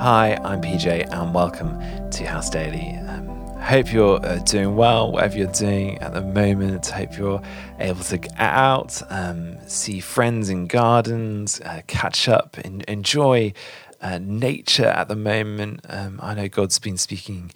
Hi, I'm PJ, and welcome to House Daily. Um, hope you're uh, doing well, whatever you're doing at the moment. Hope you're able to get out, um, see friends in gardens, uh, catch up, and enjoy uh, nature at the moment. Um, I know God's been speaking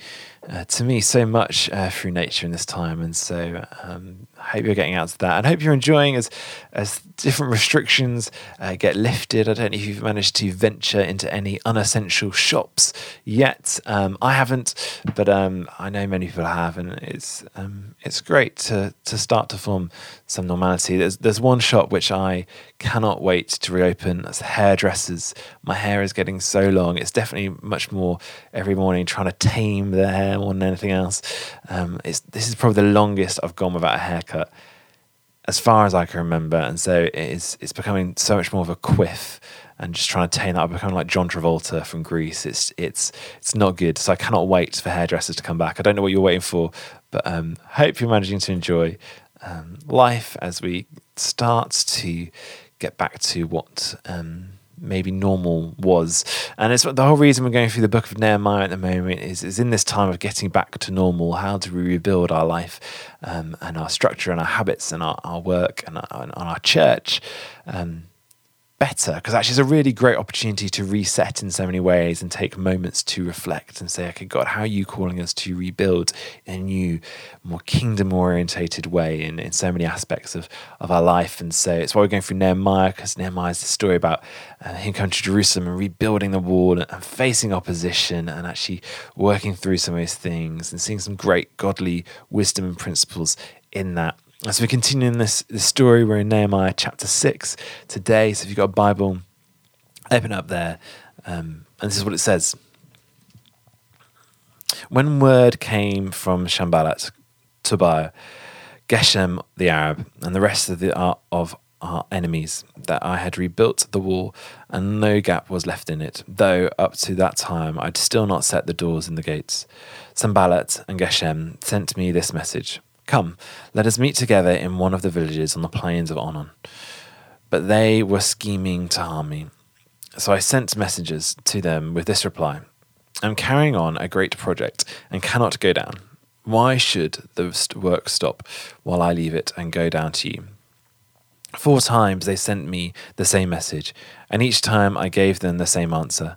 uh, to me so much uh, through nature in this time, and so um, I hope you're getting out to that, and hope you're enjoying as as different restrictions uh, get lifted. I don't know if you've managed to venture into any unessential shops yet. Um, I haven't, but um, I know many people have, and it's um, it's great to to start to form some normality. There's there's one shop which I cannot wait to reopen. That's hairdressers. My hair is getting so long. It's definitely much more every morning trying to tame the hair more than anything else. Um, it's this is probably the longest I've gone without a haircut, as far as I can remember, and so it is. It's becoming so much more of a quiff, and just trying to tame that. I've become like John Travolta from Grease. It's it's it's not good. So I cannot wait for hairdressers to come back. I don't know what you're waiting for, but um, hope you're managing to enjoy um, life as we start to get back to what. Um, maybe normal was. And it's the whole reason we're going through the book of Nehemiah at the moment is, is in this time of getting back to normal, how do we rebuild our life um, and our structure and our habits and our, our work and our, and our church. Um, better because actually it's a really great opportunity to reset in so many ways and take moments to reflect and say, okay, God, how are you calling us to rebuild in a new, more kingdom orientated way in, in so many aspects of, of our life? And so it's why we're going through Nehemiah because Nehemiah is the story about uh, him coming to Jerusalem and rebuilding the wall and, and facing opposition and actually working through some of those things and seeing some great godly wisdom and principles in that. As we're continuing this, this story, we're in Nehemiah chapter 6 today. So if you've got a Bible, open up there. Um, and this is what it says. When word came from Sanballat, Tobiah, Geshem the Arab, and the rest of, the, uh, of our enemies that I had rebuilt the wall and no gap was left in it, though up to that time I'd still not set the doors and the gates. Sanballat and Geshem sent me this message Come, let us meet together in one of the villages on the plains of Onon. But they were scheming to harm me. So I sent messengers to them with this reply I'm carrying on a great project and cannot go down. Why should the work stop while I leave it and go down to you? Four times they sent me the same message, and each time I gave them the same answer.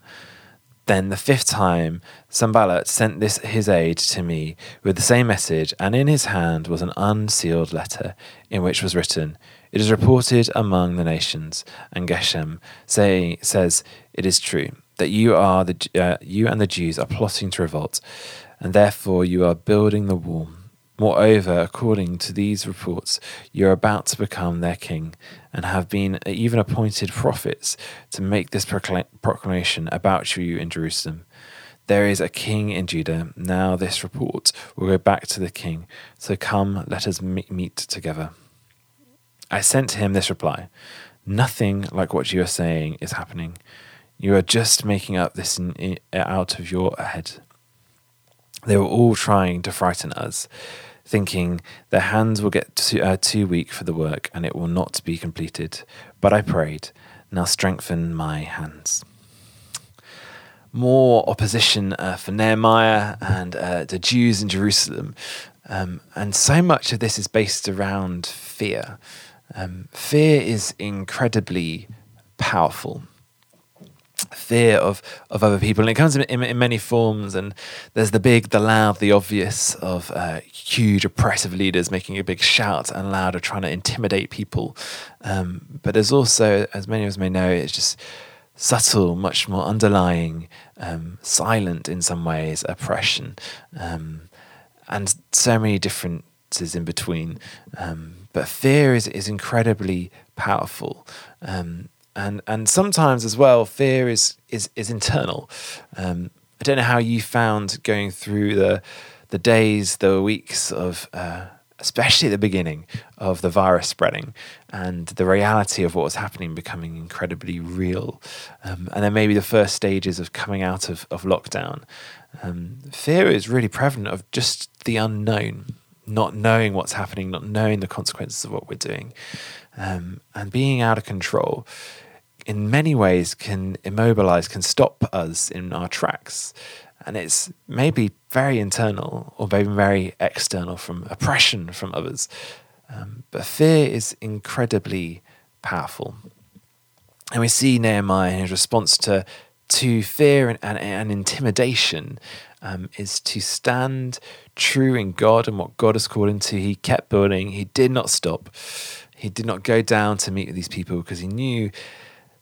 Then the fifth time, Sanballat sent this his aide to me with the same message, and in his hand was an unsealed letter in which was written, "It is reported among the nations." And Geshem say, says, "It is true that you are the uh, you and the Jews are plotting to revolt, and therefore you are building the wall." Moreover, according to these reports, you are about to become their king and have been even appointed prophets to make this proclamation about you in Jerusalem. There is a king in Judah. Now, this report will go back to the king. So come, let us meet together. I sent him this reply Nothing like what you are saying is happening. You are just making up this out of your head. They were all trying to frighten us thinking their hands will get too, uh, too weak for the work and it will not be completed. But I prayed, now strengthen my hands. More opposition uh, for Nehemiah and uh, the Jews in Jerusalem. Um, and so much of this is based around fear. Um, fear is incredibly powerful fear of of other people, and it comes in, in, in, many forms. And there's the big, the loud, the obvious of uh, huge oppressive leaders making a big shout and louder, trying to intimidate people. Um, but there's also, as many of us may know, it's just subtle, much more underlying, um, silent in some ways oppression, um, and so many differences in between. Um, but fear is is incredibly powerful. Um, and and sometimes as well, fear is is is internal. Um, I don't know how you found going through the the days, the weeks of, uh, especially at the beginning of the virus spreading, and the reality of what was happening becoming incredibly real, um, and then maybe the first stages of coming out of of lockdown. Um, fear is really prevalent of just the unknown, not knowing what's happening, not knowing the consequences of what we're doing, um, and being out of control in many ways can immobilize, can stop us in our tracks. And it's maybe very internal or maybe very external from oppression from others. Um, but fear is incredibly powerful. And we see Nehemiah in his response to, to fear and, and, and intimidation um, is to stand true in God and what God has called him to. He kept building, he did not stop. He did not go down to meet with these people because he knew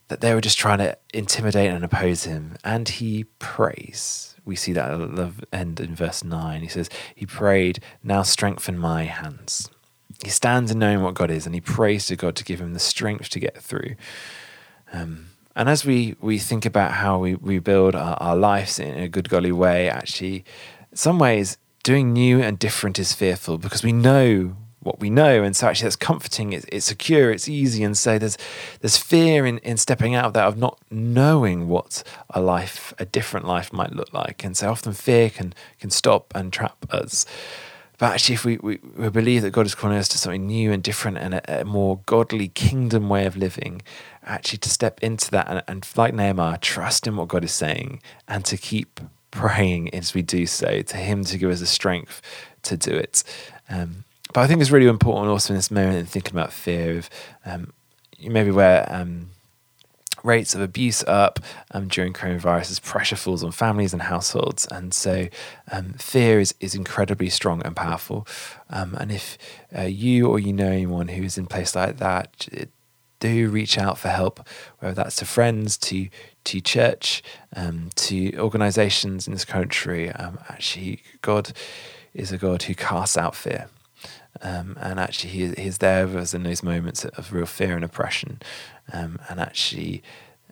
that they were just trying to intimidate and oppose him. And he prays we see that at the end in verse 9. He says, He prayed, Now strengthen my hands. He stands in knowing what God is and he prays to God to give him the strength to get through. Um, and as we, we think about how we, we build our, our lives in a good, godly way, actually, some ways, doing new and different is fearful because we know what we know. And so actually that's comforting, it's, it's secure, it's easy. And so there's there's fear in, in stepping out of that, of not knowing what a life, a different life might look like. And so often fear can can stop and trap us. But actually, if we, we, we believe that God is calling us to something new and different and a, a more godly kingdom way of living, actually to step into that and, and like Nehemiah, trust in what God is saying and to keep praying as we do so, to Him to give us the strength to do it. Um, but I think it's really important also in this moment in thinking about fear of um, maybe where um, rates of abuse up um, during coronavirus as pressure falls on families and households. And so um, fear is, is incredibly strong and powerful. Um, and if uh, you or you know anyone who is in place like that, do reach out for help, whether that's to friends, to to church, um, to organisations in this country. actually, God is a God who casts out fear. Um, and actually, he, he's there with us in those moments of real fear and oppression. Um, and actually,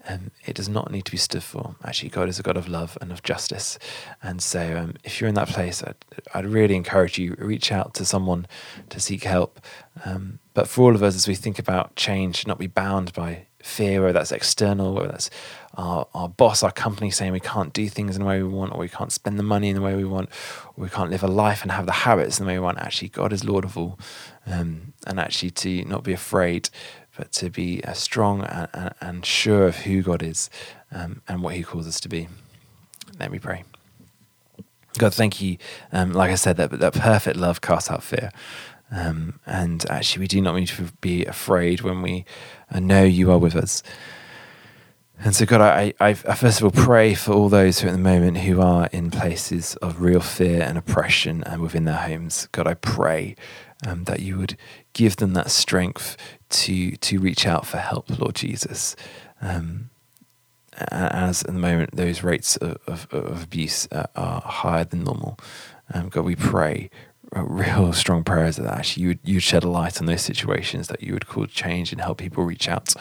um, it does not need to be stood for. Actually, God is a God of love and of justice. And so, um, if you're in that place, I'd, I'd, really encourage you reach out to someone to seek help. Um, but for all of us, as we think about change, not be bound by fear, whether that's external, whether that's our, our boss, our company saying we can't do things in the way we want, or we can't spend the money in the way we want, or we can't live a life and have the habits in the way we want. Actually, God is Lord of all. Um, and actually, to not be afraid, but to be uh, strong and, and, and, sure of who God is um, and what He calls us to be. Let me pray. God, thank you. Um, like I said, that, that perfect love casts out fear. Um, and actually, we do not need to be afraid when we uh, know you are with us. And so, God, I, I, I, first of all pray for all those who at the moment who are in places of real fear and oppression and within their homes. God, I pray um, that you would give them that strength to to reach out for help, Lord Jesus. Um, as at the moment those rates of, of, of abuse are higher than normal, um, God, we pray real strong prayers that actually you you'd shed a light on those situations that you would call change and help people reach out.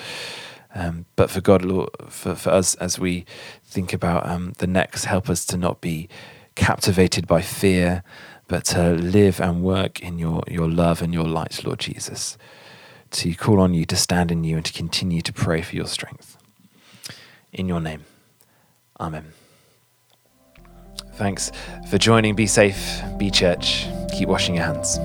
Um, but for God, Lord, for, for us as we think about um, the next, help us to not be captivated by fear, but to live and work in your, your love and your light, Lord Jesus. To call on you, to stand in you, and to continue to pray for your strength. In your name, Amen. Thanks for joining. Be safe, be church, keep washing your hands.